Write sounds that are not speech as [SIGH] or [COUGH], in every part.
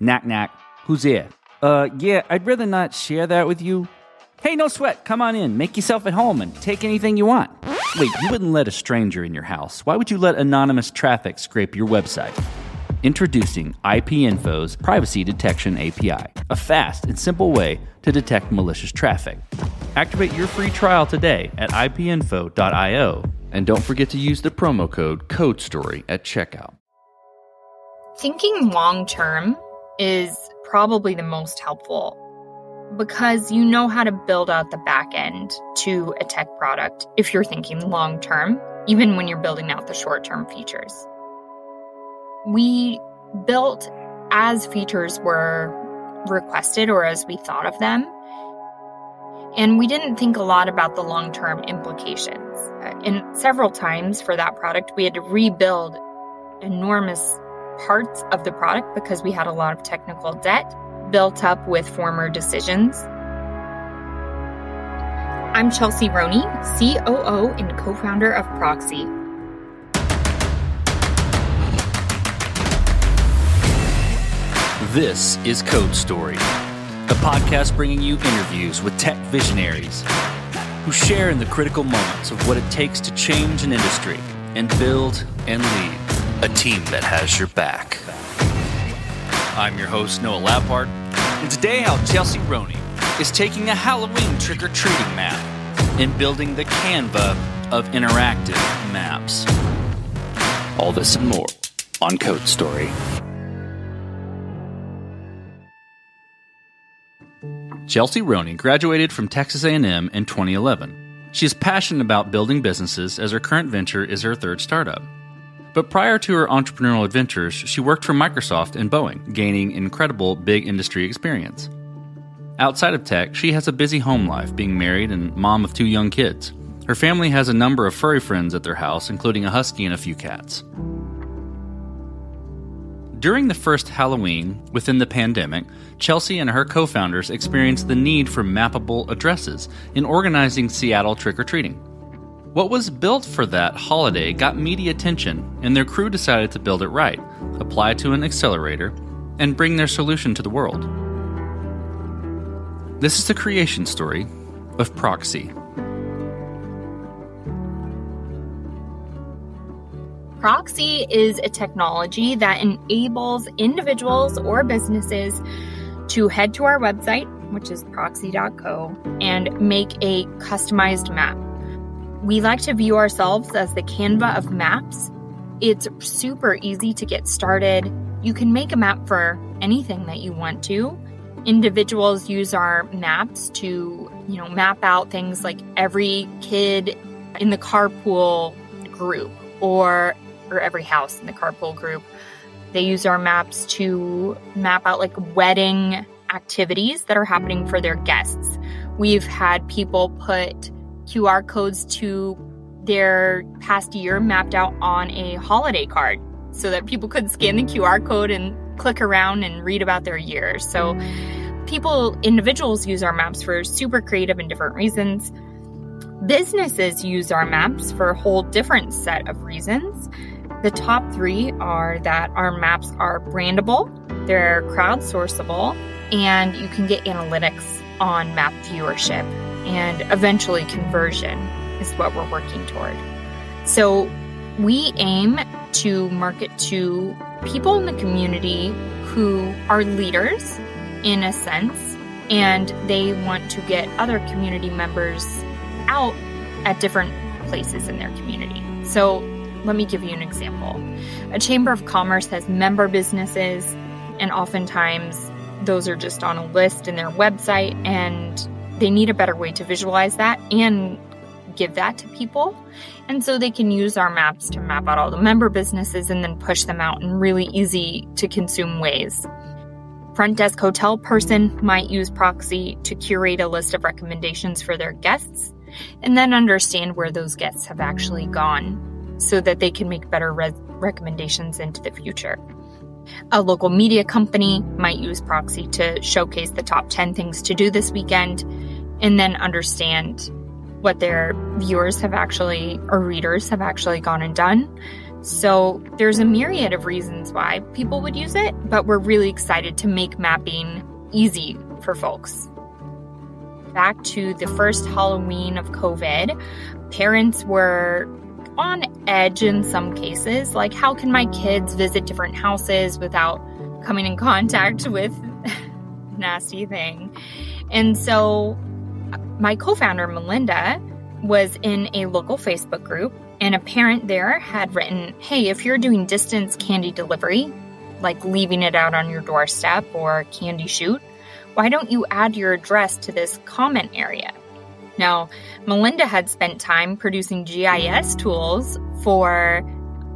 Knack knack. Who's there? Uh, yeah, I'd rather not share that with you. Hey, no sweat. Come on in. Make yourself at home and take anything you want. Wait, you wouldn't let a stranger in your house. Why would you let anonymous traffic scrape your website? Introducing IP Info's Privacy Detection API, a fast and simple way to detect malicious traffic. Activate your free trial today at ipinfo.io and don't forget to use the promo code CODESTORY at checkout. Thinking long term is probably the most helpful because you know how to build out the back end to a tech product if you're thinking long term, even when you're building out the short term features. We built as features were requested or as we thought of them. And we didn't think a lot about the long term implications. And several times for that product, we had to rebuild enormous parts of the product because we had a lot of technical debt built up with former decisions. I'm Chelsey Roney, COO and co founder of Proxi. This is Code Story, a podcast bringing you interviews with tech visionaries who share in the critical moments of what it takes to change an industry and build and lead a team that has your back. I'm your host, Noah Labhart, and today how Chelsey Roney is taking a Halloween trick or treating map and building the Canva of interactive maps. All this and more on Code Story. Chelsey Roney graduated from Texas A&M in 2011. She is passionate about building businesses as her current venture is her third startup. But prior to her entrepreneurial adventures, she worked for Microsoft and Boeing, gaining incredible big industry experience. Outside of tech, she has a busy home life, being married and mom of two young kids. Her family has a number of furry friends at their house, including a husky and a few cats. During the first Halloween within the pandemic, Chelsey and her co founders experienced the need for mappable addresses in organizing Seattle trick or treating. What was built for that holiday got media attention, and their crew decided to build it right, apply to an accelerator, and bring their solution to the world. This is the creation story of Proxi. Proxi is a technology that enables individuals or businesses to head to our website, which is proxi.co, and make a customized map we like to view ourselves as the Canva of maps. It's super easy to get started. You can make a map for anything that you want to. Individuals use our maps to, you know, map out things like every kid in the carpool group or or every house in the carpool group. They use our maps to map out like wedding activities that are happening for their guests. We've had people put QR codes to their past year mapped out on a holiday card so that people could scan the QR code and click around and read about their year. So people, individuals use our maps for super creative and different reasons. Businesses use our maps for a whole different set of reasons. The top three are that our maps are brandable, they're crowdsourceable, and you can get analytics on map viewership and eventually conversion is what we're working toward. So we aim to market to people in the community who are leaders in a sense, and they want to get other community members out at different places in their community. So let me give you an example. A chamber of commerce has member businesses, and oftentimes those are just on a list in their website, and they need a better way to visualize that and give that to people. And so they can use our maps to map out all the member businesses and then push them out in really easy to consume ways. Front desk hotel person might use Proxi to curate a list of recommendations for their guests and then understand where those guests have actually gone so that they can make better re- recommendations into the future. A local media company might use Proxi to showcase the top 10 things to do this weekend and then understand what their viewers have actually or readers have actually gone and done So there's a myriad of reasons why people would use it, but we're really excited to make mapping easy for folks. Back to the first Halloween of COVID, parents were on edge in some cases. Like, how can my kids visit different houses without coming in contact [LAUGHS] with nasty thing? And so, my co founder, Melinda, was in a local Facebook group, and a parent there had written, Hey, if you're doing distance candy delivery, like leaving it out on your doorstep or candy chute, why don't you add your address to this comment area? Now, Melinda had spent time producing GIS tools for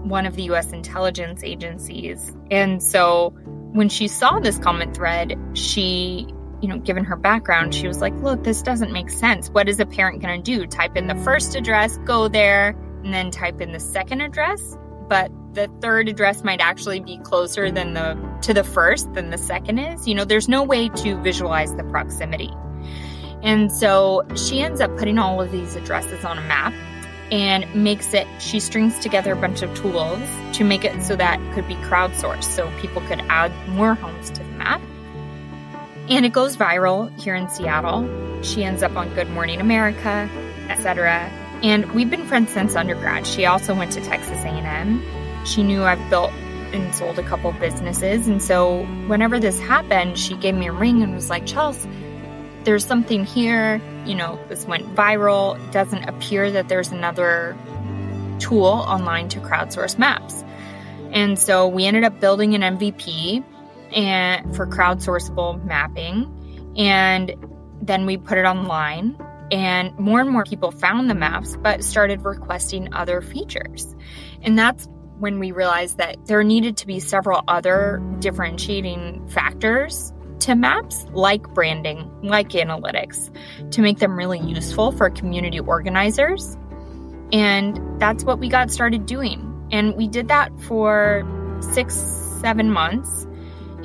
one of the US intelligence agencies. And so when she saw this comment thread, she you know, given her background, she was like, look, this doesn't make sense. What is a parent going to do? Type in the first address, go there, and then type in the second address? But the third address might actually be closer than the to the first than the second is. You know, there's no way to visualize the proximity. And so she ends up putting all of these addresses on a map and makes it she strings together a bunch of tools to make it so that it could be crowdsourced so people could add more homes to the map and it goes viral here in Seattle. She ends up on Good Morning America, etc. And we've been friends since undergrad. She also went to Texas A&M. She knew I've built and sold a couple businesses, and so whenever this happened, she gave me a ring and was like, "Chelsey, there's something here. You know, this went viral. It doesn't appear that there's another tool online to crowdsource maps." And so we ended up building an MVP and for crowdsourceable mapping. And then we put it online and more and more people found the maps but started requesting other features. And that's when we realized that there needed to be several other differentiating factors to maps like branding, like analytics, to make them really useful for community organizers. And that's what we got started doing. And we did that for six, seven months.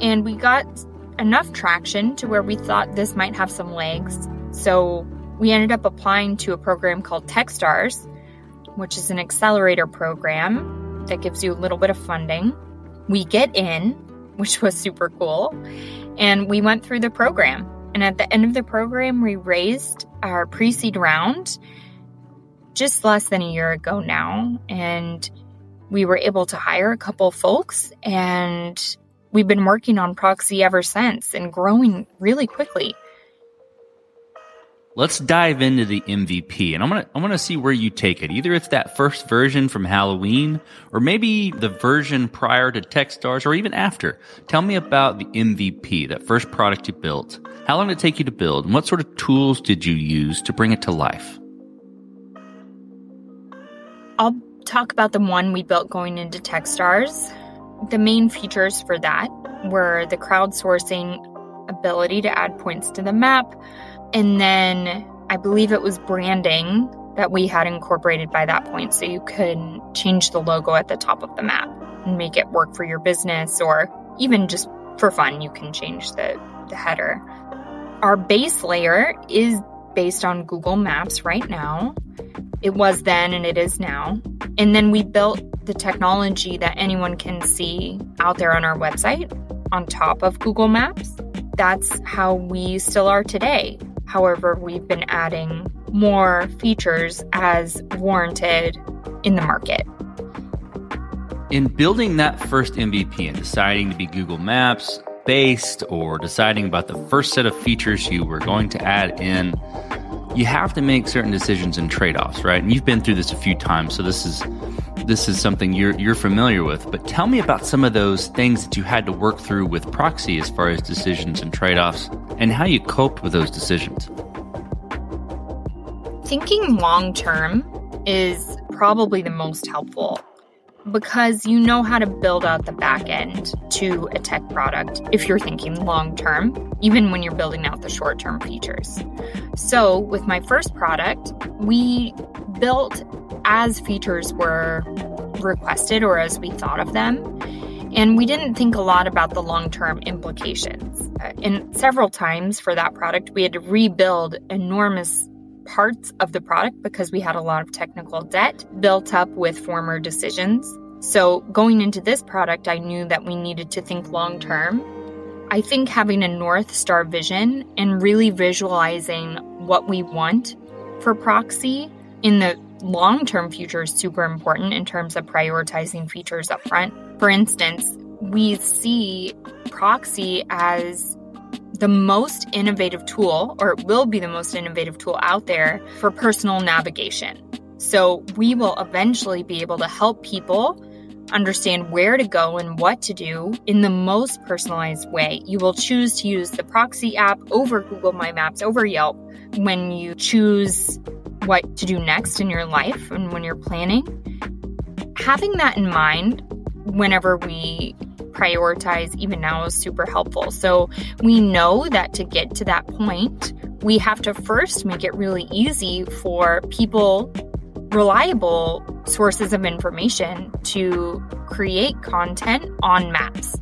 And we got enough traction to where we thought this might have some legs. So we ended up applying to a program called Techstars, which is an accelerator program that gives you a little bit of funding. We get in, which was super cool. And we went through the program. And at the end of the program, we raised our pre seed round just less than a year ago now. And we were able to hire a couple folks and we've been working on Proxi ever since and growing really quickly. Let's dive into the MVP and I'm going to I'm going to see where you take it. Either it's that first version from Halloween or maybe the version prior to Techstars or even after. Tell me about the MVP, that first product you built. How long did it take you to build and what sort of tools did you use to bring it to life? I'll talk about the one we built going into Techstars. The main features for that were the crowdsourcing ability to add points to the map, and then I believe it was branding that we had incorporated by that point. So you could change the logo at the top of the map and make it work for your business, or even just for fun, you can change the, the header. Our base layer is based on Google Maps right now. It was then and it is now. And then we built the technology that anyone can see out there on our website on top of Google Maps. That's how we still are today. However, we've been adding more features as warranted in the market. In building that first MVP and deciding to be Google Maps based or deciding about the first set of features you were going to add in, you have to make certain decisions and trade-offs, right? And you've been through this a few times, so this is this is something you're you're familiar with. But tell me about some of those things that you had to work through with Proxi as far as decisions and trade-offs and how you coped with those decisions. Thinking long term is probably the most helpful because you know how to build out the back end to a tech product if you're thinking long term, even when you're building out the short term features. So, with my first product, we built as features were requested or as we thought of them. And we didn't think a lot about the long term implications. Uh, and several times for that product, we had to rebuild enormous parts of the product because we had a lot of technical debt built up with former decisions. So, going into this product, I knew that we needed to think long term. I think having a North Star vision and really visualizing what we want for Proxi in the long term future is super important in terms of prioritizing features up front. For instance, we see Proxi as the most innovative tool, or it will be the most innovative tool out there for personal navigation. So we will eventually be able to help people understand where to go and what to do in the most personalized way. You will choose to use the Proxi app over Google My Maps, over Yelp when you choose what to do next in your life and when you're planning. Having that in mind whenever we prioritize, even now, is super helpful. So we know that to get to that point, we have to first make it really easy for people reliable sources of information to create content on maps.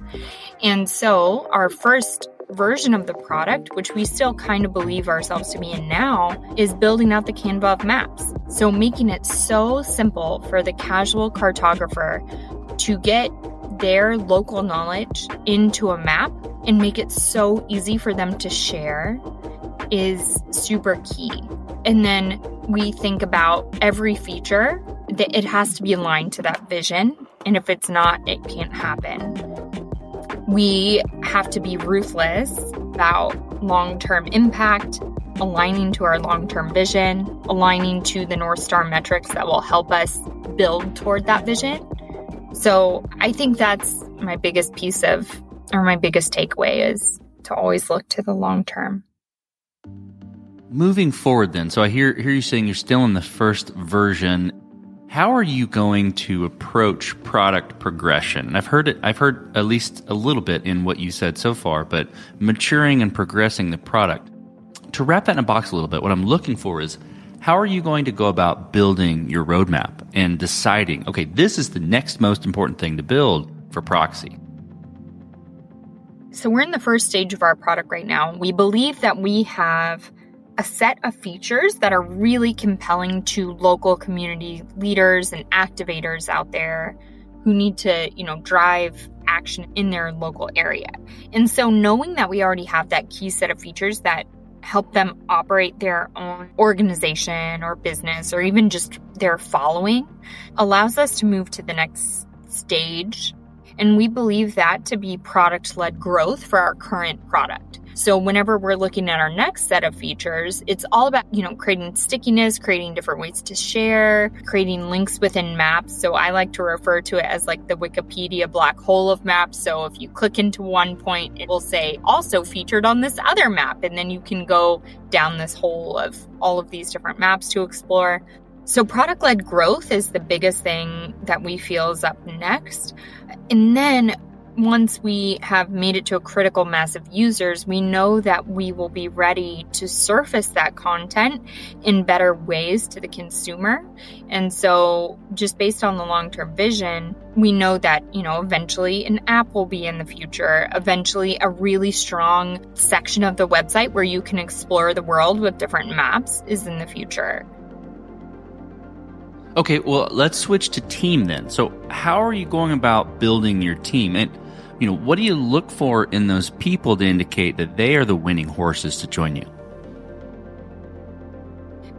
And so, our first version of the product, which we still kind of believe ourselves to be in now, is building out the Canva of maps. So, making it so simple for the casual cartographer to get their local knowledge into a map and make it so easy for them to share is super key. And then we think about every feature that it has to be aligned to that vision. And if it's not, it can't happen. We have to be ruthless about long term impact, aligning to our long term vision, aligning to the North Star metrics that will help us build toward that vision. So I think that's my biggest piece of, or my biggest takeaway is to always look to the long term. Moving forward, then, so I hear hear you saying you're still in the first version. How are you going to approach product progression? I've heard it. I've heard at least a little bit in what you said so far, but maturing and progressing the product. To wrap that in a box a little bit, what I'm looking for is how are you going to go about building your roadmap and deciding, okay, this is the next most important thing to build for Proxi? So, we're in the first stage of our product right now. We believe that we have a set of features that are really compelling to local community leaders and activators out there who need to, you know, drive action in their local area. And so knowing that we already have that key set of features that help them operate their own organization or business or even just their following allows us to move to the next stage. And we believe that to be product led growth for our current product. So whenever we're looking at our next set of features, it's all about, you know, creating stickiness, creating different ways to share, creating links within maps. So I like to refer to it as like the Wikipedia black hole of maps. So if you click into one point, it will say also featured on this other map. And then you can go down this hole of all of these different maps to explore. So, product led growth is the biggest thing that we feel is up next. And then once we have made it to a critical mass of users, we know that we will be ready to surface that content in better ways to the consumer. And so, just based on the long term vision, we know that, you know, eventually an app will be in the future, eventually a really strong section of the website where you can explore the world with different maps is in the future. Okay, well, let's switch to team then. So, how are you going about building your team? And you know, what do you look for in those people to indicate that they are the winning horses to join you?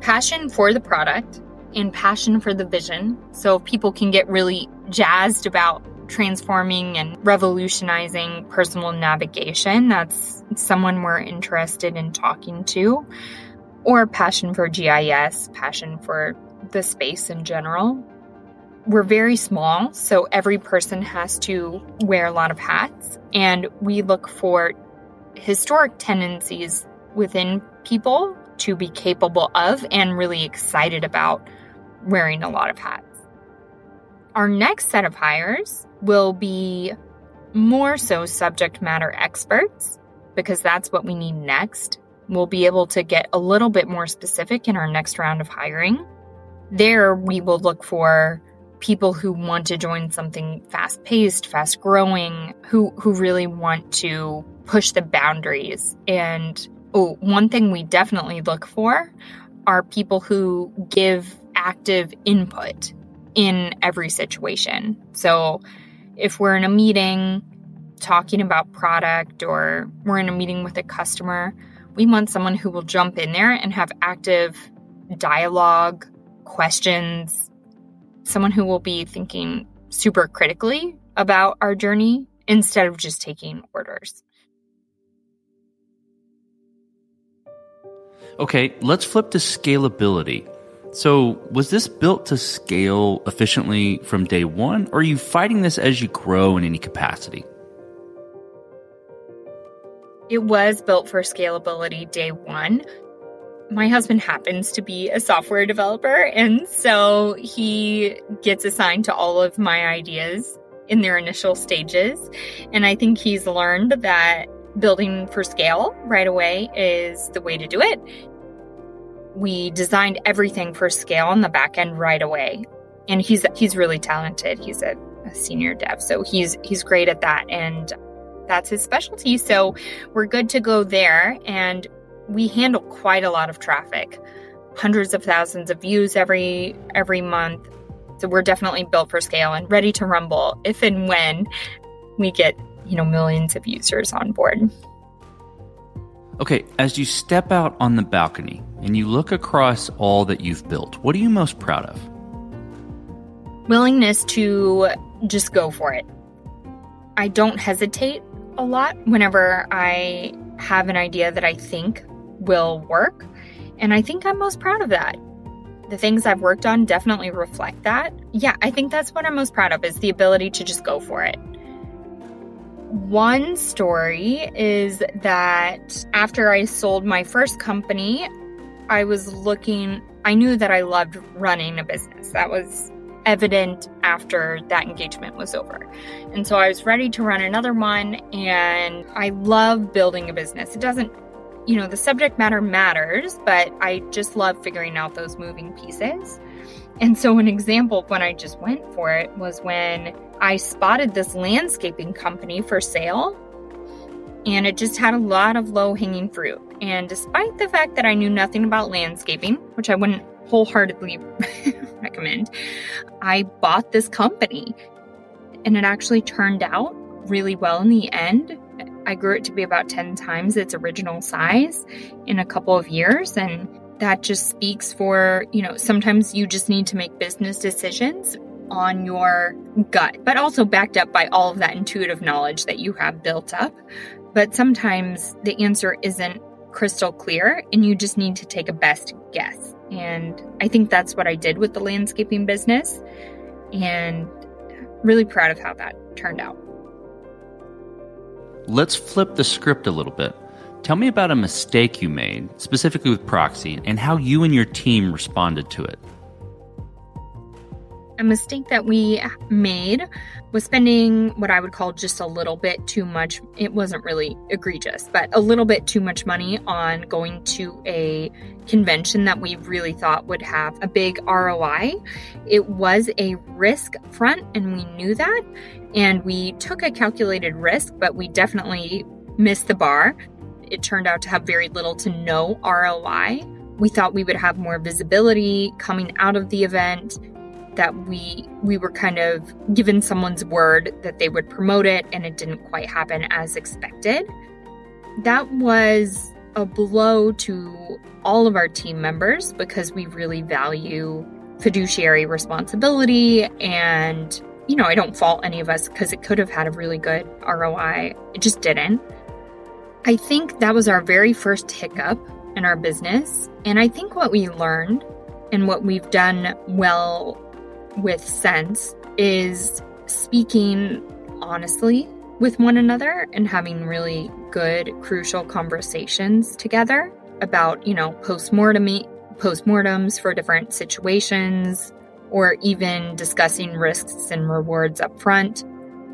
Passion for the product and passion for the vision. So people can get really jazzed about transforming and revolutionizing personal navigation. That's someone we're interested in talking to. Or passion for GIS, passion for the space in general we're very small, so every person has to wear a lot of hats, and we look for historic tendencies within people to be capable of and really excited about wearing a lot of hats. Our next set of hires will be more so subject matter experts because that's what we need next. We'll be able to get a little bit more specific in our next round of hiring. There, we will look for people who want to join something fast paced, fast growing, who, who really want to push the boundaries. And oh, one thing we definitely look for are people who give active input in every situation. So if we're in a meeting talking about product or we're in a meeting with a customer, we want someone who will jump in there and have active dialogue, questions, someone who will be thinking super critically about our journey instead of just taking orders. Okay, let's flip to scalability. So, was this built to scale efficiently from day one, or are you fighting this as you grow in any capacity? It was built for scalability day one. My husband happens to be a software developer, and so he gets assigned to all of my ideas in their initial stages. And I think he's learned that building for scale right away is the way to do it we designed everything for scale on the back end right away. And he's he's really talented. He's a, a senior dev, so he's he's great at that, and that's his specialty. So we're good to go there, and we handle quite a lot of traffic, hundreds of thousands of views every every month. So we're definitely built for scale and ready to rumble if and when we get you know millions of users on board. Okay, as you step out on the balcony and you look across all that you've built, what are you most proud of? Willingness to just go for it. I don't hesitate a lot whenever I have an idea that I think will work. And I think I'm most proud of that. The things I've worked on definitely reflect that. Yeah, I think that's what I'm most proud of is the ability to just go for it. One story is that after I sold my first company, I was looking, I knew that I loved running a business. That was evident after that engagement was over. And so I was ready to run another one, and I love building a business. It doesn't, you know, the subject matter matters, but I just love figuring out those moving pieces. And so, an example when I just went for it was when I spotted this landscaping company for sale, and it just had a lot of low hanging fruit. And despite the fact that I knew nothing about landscaping, which I wouldn't wholeheartedly [LAUGHS] recommend, I bought this company. And it actually turned out really well in the end. I grew it to be about 10 times its original size in a couple of years. And that just speaks for, you know, sometimes you just need to make business decisions on your gut, but also backed up by all of that intuitive knowledge that you have built up. But sometimes the answer isn't crystal clear and you just need to take a best guess. And I think that's what I did with the landscaping business and really proud of how that turned out. Let's flip the script a little bit. Tell me about a mistake you made, specifically with Proxi, and how you and your team responded to it. A mistake that we made was spending what I would call just a little bit too much. It wasn't really egregious, but a little bit too much money on going to a convention that we really thought would have a big ROI. It was a risk front, and we knew that. And we took a calculated risk, but we definitely missed the bar it turned out to have very little to no ROI. We thought we would have more visibility coming out of the event that we we were kind of given someone's word that they would promote it and it didn't quite happen as expected. That was a blow to all of our team members because we really value fiduciary responsibility and you know, I don't fault any of us because it could have had a really good ROI. It just didn't. I think that was our very first hiccup in our business. And I think what we learned and what we've done well with sense is speaking honestly with one another and having really good, crucial conversations together about, you know, postmortem postmortems for different situations or even discussing risks and rewards up front.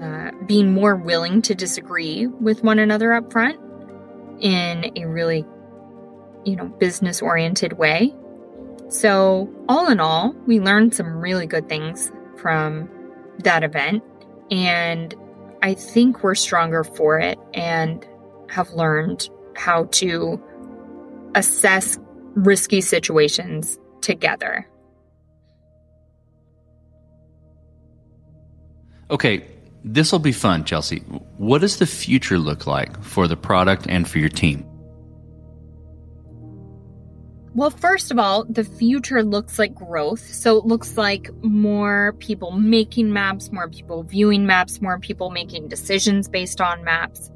Uh, being more willing to disagree with one another up front in a really, you know, business oriented way. So, all in all, we learned some really good things from that event. And I think we're stronger for it and have learned how to assess risky situations together. Okay, this will be fun, Chelsey. What does the future look like for the product and for your team? Well, first of all, the future looks like growth. So it looks like more people making maps, more people viewing maps, more people making decisions based on maps.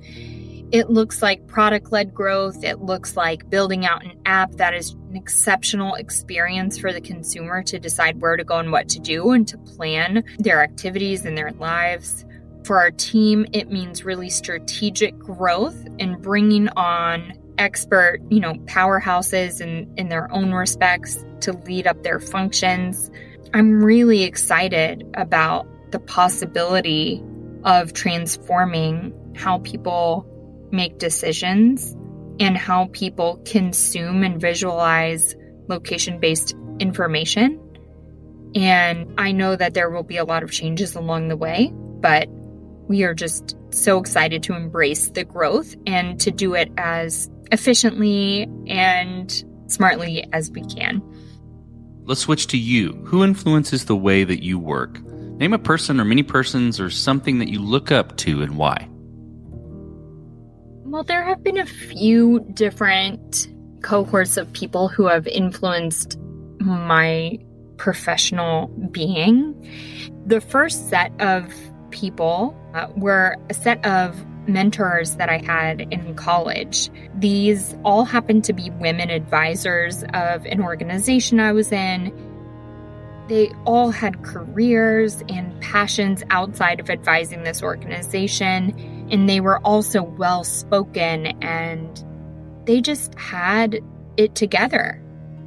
It looks like product led growth. It looks like building out an app that is an exceptional experience for the consumer to decide where to go and what to do and to plan their activities and their lives. For our team, it means really strategic growth and bringing on expert, you know, powerhouses in, in their own respects to lead up their functions. I'm really excited about the possibility of transforming how people make decisions and how people consume and visualize location based information. And I know that there will be a lot of changes along the way, but we are just so excited to embrace the growth and to do it as efficiently and smartly as we can. Let's switch to you. Who influences the way that you work? Name a person or many persons or something that you look up to and why. Well, there have been a few different cohorts of people who have influenced my professional being. The first set of people uh, were a set of mentors that I had in college. These all happened to be women advisors of an organization I was in. They all had careers and passions outside of advising this organization, and they were also well spoken and they just had it together.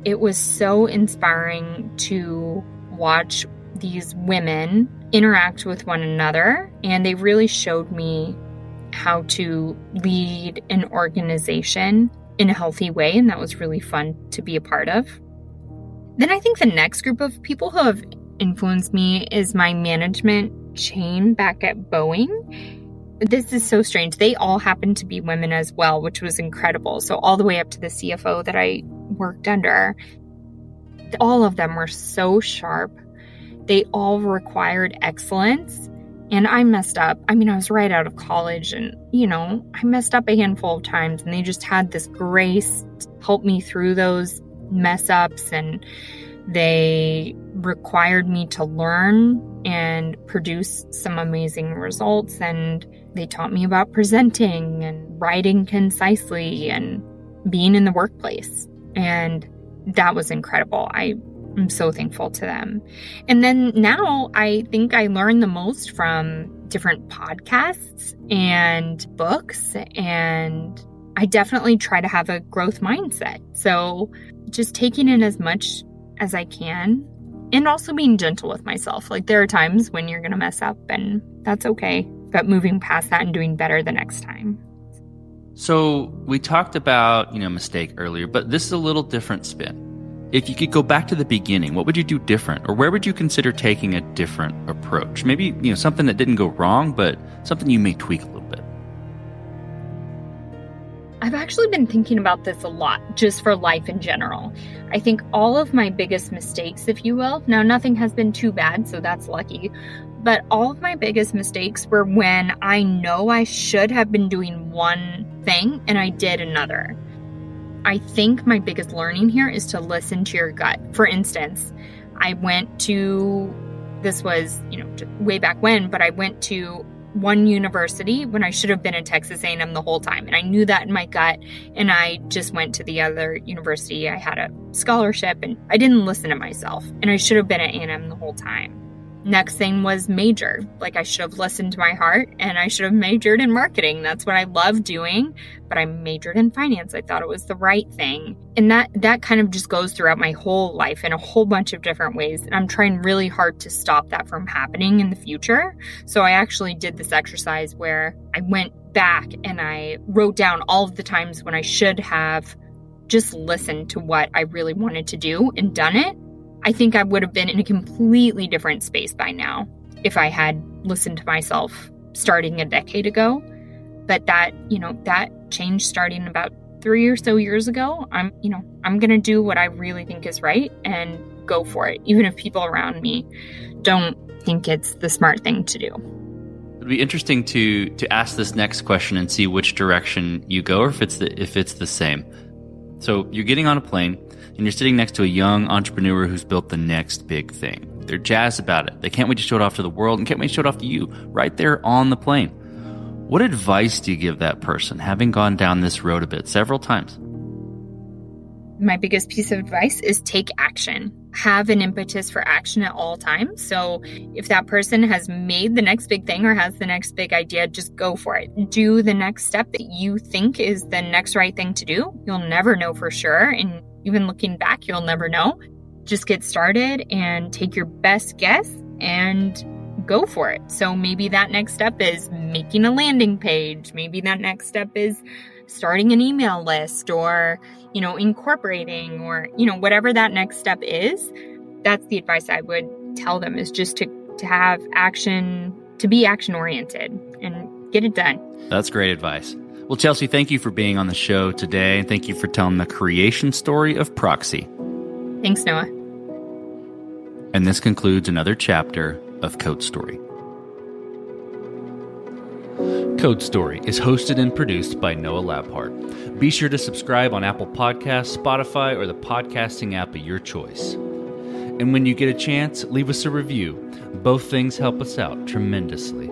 It was so inspiring to watch these women interact with one another, and they really showed me how to lead an organization in a healthy way, and that was really fun to be a part of. Then I think the next group of people who have influenced me is my management chain back at Boeing. This is so strange. They all happen to be women as well, which was incredible. So, all the way up to the CFO that I worked under, all of them were so sharp. They all required excellence and I messed up. I mean, I was right out of college and, you know, I messed up a handful of times and they just had this grace to help me through those mess ups and they required me to learn and produce some amazing results and they taught me about presenting and writing concisely and being in the workplace. And that was incredible. I I'm so thankful to them. And then now I think I learn the most from different podcasts and books and I definitely try to have a growth mindset. So just taking in as much as I can and also being gentle with myself. Like there are times when you're going to mess up and that's okay, but moving past that and doing better the next time. So, we talked about, you know, mistake earlier, but this is a little different spin. If you could go back to the beginning, what would you do different? Or where would you consider taking a different approach? Maybe, you know, something that didn't go wrong, but something you may tweak a little bit. I've actually been thinking about this a lot just for life in general. I think all of my biggest mistakes, if you will, now nothing has been too bad, so that's lucky, but all of my biggest mistakes were when I know I should have been doing one thing and I did another. I think my biggest learning here is to listen to your gut. For instance, I went to this was, you know, way back when, but I went to one university when I should have been at Texas A&M the whole time and I knew that in my gut and I just went to the other university. I had a scholarship and I didn't listen to myself and I should have been at A&M the whole time. Next thing was major. Like I should have listened to my heart and I should have majored in marketing. That's what I love doing, but I majored in finance. I thought it was the right thing. And that that kind of just goes throughout my whole life in a whole bunch of different ways. And I'm trying really hard to stop that from happening in the future. So I actually did this exercise where I went back and I wrote down all of the times when I should have just listened to what I really wanted to do and done it I think I would have been in a completely different space by now if I had listened to myself starting a decade ago. But that, you know, that changed starting about three or so years ago. I'm, you know, I'm going to do what I really think is right and go for it, even if people around me don't think it's the smart thing to do. It'd be interesting to to ask this next question and see which direction you go, or if it's the if it's the same. So you're getting on a plane and you're sitting next to a young entrepreneur who's built the next big thing. They're jazzed about it. They can't wait to show it off to the world and can't wait to show it off to you right there on the plane. What advice do you give that person, having gone down this road a bit several times? my biggest piece of advice is take action. Have an impetus for action at all times. So if that person has made the next big thing or has the next big idea, just go for it. Do the next step that you think is the next right thing to do. You'll never know for sure. And even looking back, you'll never know. Just get started and take your best guess and go for it. So maybe that next step is making a landing page. Maybe that next step is starting an email list or, you know, incorporating or, you know, whatever that next step is, that's the advice I would tell them is just to, to have action, to be action oriented and get it done. That's great advice. Well, Chelsey, thank you for being on the show today. And thank you for telling the creation story of Proxi. Thanks, Noah. And this concludes another chapter of Code Story. Code Story is hosted and produced by Noah Labhart. Be sure to subscribe on Apple Podcasts, Spotify, or the podcasting app of your choice. And when you get a chance, leave us a review. Both things help us out tremendously.